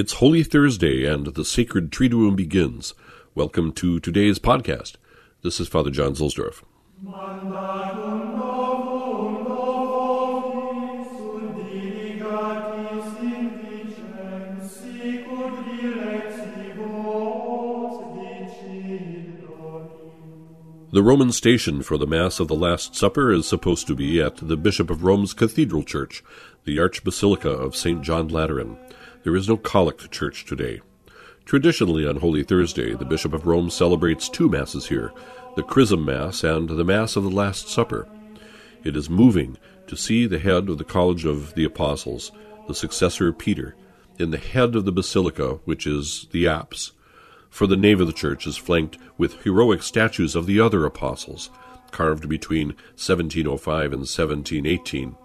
It's Holy Thursday and the sacred Triduum begins. Welcome to today's podcast. This is Father John Zuhlsdorf. The Roman station for the Mass of the Last Supper is supposed to be at the Bishop of Rome's Cathedral Church, the Archbasilica of St. John Lateran. There is no collect church today. Traditionally, on Holy Thursday, the Bishop of Rome celebrates two Masses here the Chrism Mass and the Mass of the Last Supper. It is moving to see the head of the College of the Apostles, the successor of Peter, in the head of the basilica, which is the apse for the nave of the church is flanked with heroic statues of the other apostles, carved between 1705 and 1718.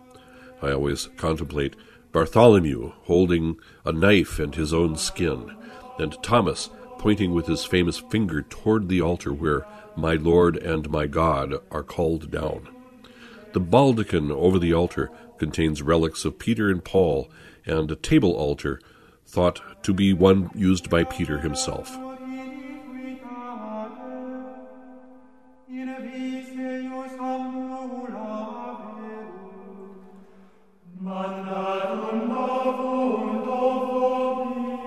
I always contemplate Bartholomew holding a knife and his own skin, and Thomas pointing with his famous finger toward the altar where my Lord and my God are called down. The baldachin over the altar contains relics of Peter and Paul, and a table altar thought to be one used by Peter himself.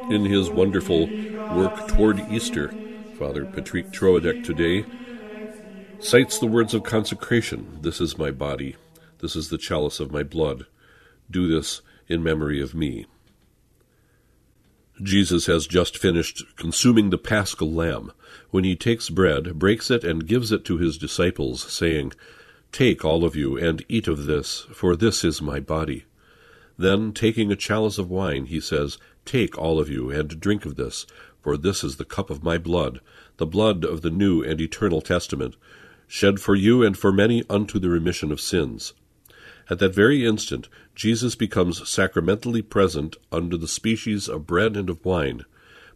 In his wonderful work Toward Easter, Father Patrick Troadec today cites the words of consecration This is my body, this is the chalice of my blood. Do this in memory of me. Jesus has just finished consuming the paschal lamb when he takes bread, breaks it, and gives it to his disciples, saying, Take, all of you, and eat of this, for this is my body. Then, taking a chalice of wine, he says, Take, all of you, and drink of this, for this is the cup of my blood, the blood of the new and eternal testament, shed for you and for many unto the remission of sins. At that very instant, Jesus becomes sacramentally present under the species of bread and of wine.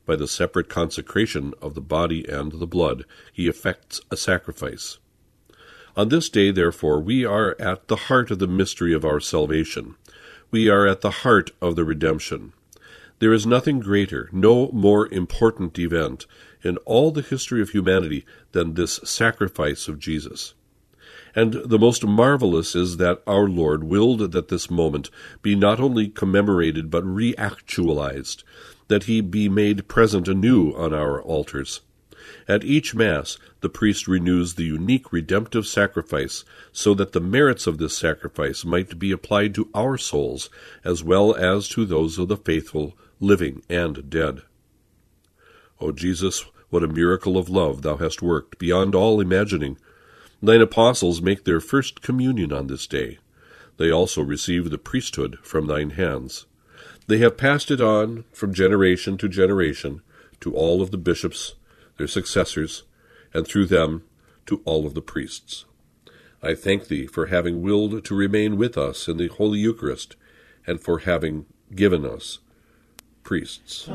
By the separate consecration of the body and the blood, he effects a sacrifice. On this day, therefore, we are at the heart of the mystery of our salvation. We are at the heart of the redemption. There is nothing greater, no more important event in all the history of humanity than this sacrifice of Jesus. And the most marvelous is that our Lord willed that this moment be not only commemorated but reactualized, that he be made present anew on our altars. At each Mass, the priest renews the unique redemptive sacrifice, so that the merits of this sacrifice might be applied to our souls as well as to those of the faithful living and dead. O Jesus, what a miracle of love thou hast worked, beyond all imagining. Thine apostles make their first communion on this day. They also receive the priesthood from thine hands. They have passed it on from generation to generation to all of the bishops, their successors, and through them to all of the priests. I thank thee for having willed to remain with us in the Holy Eucharist, and for having given us priests.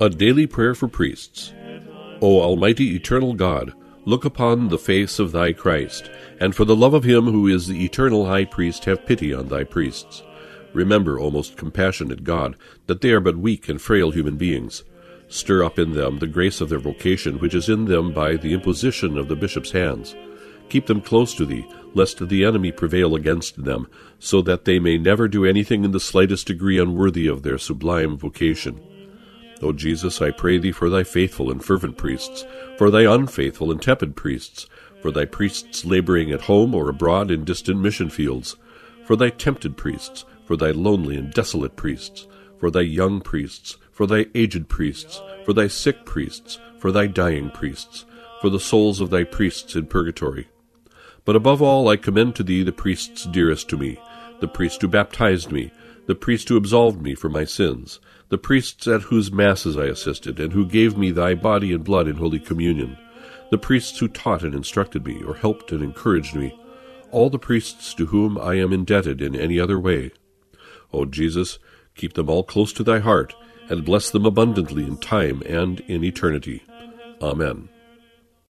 A daily prayer for priests. O Almighty Eternal God, look upon the face of thy Christ, and for the love of him who is the eternal high priest, have pity on thy priests. Remember, O most compassionate God, that they are but weak and frail human beings Stir up in them the grace of their vocation, which is in them by the imposition of the bishop's hands. Keep them close to thee, lest the enemy prevail against them, so that they may never do anything in the slightest degree unworthy of their sublime vocation. O Jesus, I pray thee for thy faithful and fervent priests, for thy unfaithful and tepid priests, for thy priests laboring at home or abroad in distant mission fields, for thy tempted priests, for thy lonely and desolate priests, for thy young priests, for thy aged priests, for thy sick priests, for thy dying priests, for the souls of thy priests in purgatory. But above all, I commend to thee the priests dearest to me, the priest who baptized me, the priest who absolved me for my sins, the priests at whose masses I assisted, and who gave me thy body and blood in holy communion, the priests who taught and instructed me, or helped and encouraged me, all the priests to whom I am indebted in any other way. O Jesus, keep them all close to thy heart, and bless them abundantly in time and in eternity. Amen.